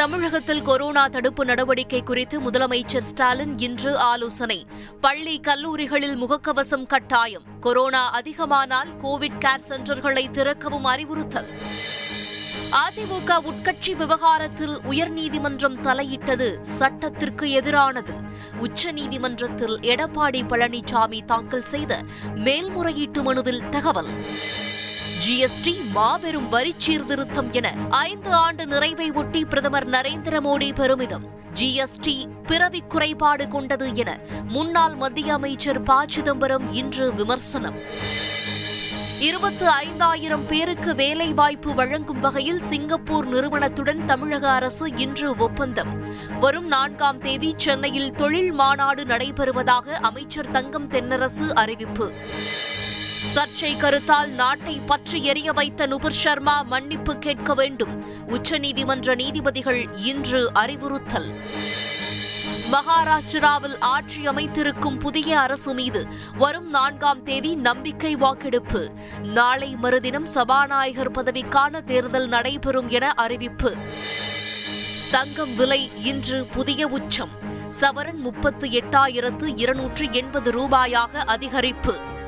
தமிழகத்தில் கொரோனா தடுப்பு நடவடிக்கை குறித்து முதலமைச்சர் ஸ்டாலின் இன்று ஆலோசனை. பள்ளி கல்லூரிகளில் முகக்கவசம் கட்டாயம். கொரோனா அதிகமானால் கோவிட் கேர் சென்டர்களை திறக்கவும் அறிவுறுத்தல். அதிமுக உட்கட்சி விவகாரத்தில் உயர்நீதிமன்றம் தலையிட்டது சட்டத்திற்கு எதிரானது. உச்சநீதிமன்றத்தில் எடப்பாடி பழனிசாமி தாக்கல் செய்த மேல்முறையீட்டு மனுவில் தகவல். ஜிஎஸ்டி மாபெரும் வரி சீர்திருத்தம் என ஐந்து ஆண்டு நிறைவை ஒட்டி பிரதமர் நரேந்திர மோடி பெருமிதம். ஜிஎஸ்டி பிறவி குறைபாடு கொண்டது என முன்னாள் மத்திய அமைச்சர் ப சிதம்பரம் இன்று விமர்சனம். இருபத்து ஐந்தாயிரம் பேருக்கு வேலைவாய்ப்பு வழங்கும் வகையில் சிங்கப்பூர் நிறுவனத்துடன் தமிழக அரசு இன்று ஒப்பந்தம். வரும் நான்காம் தேதி சென்னையில் தொழில் மாநாடு நடைபெறுவதாக அமைச்சர் தங்கம் தென்னரசு அறிவிப்பு. சர்ச்சை கருத்தால் நாட்டை பற்றி எரிய வைத்த நுபுர் சர்மா மன்னிப்பு கேட்க வேண்டும். உச்சநீதிமன்ற நீதிபதிகள் இன்று அறிவுறுத்தல். மகாராஷ்டிராவில் ஆட்சி அமைத்திருக்கும் புதிய அரசு மீது வரும் நான்காம் தேதி நம்பிக்கை வாக்கெடுப்பு. நாளை மறுதினம் சபாநாயகர் பதவிக்கான தேர்தல் நடைபெறும் என அறிவிப்பு. தங்கம் விலை இன்று புதிய உச்சம். சவரன் முப்பத்து எட்டாயிரத்து இருநூற்று எண்பது ரூபாயாக அதிகரிப்பு.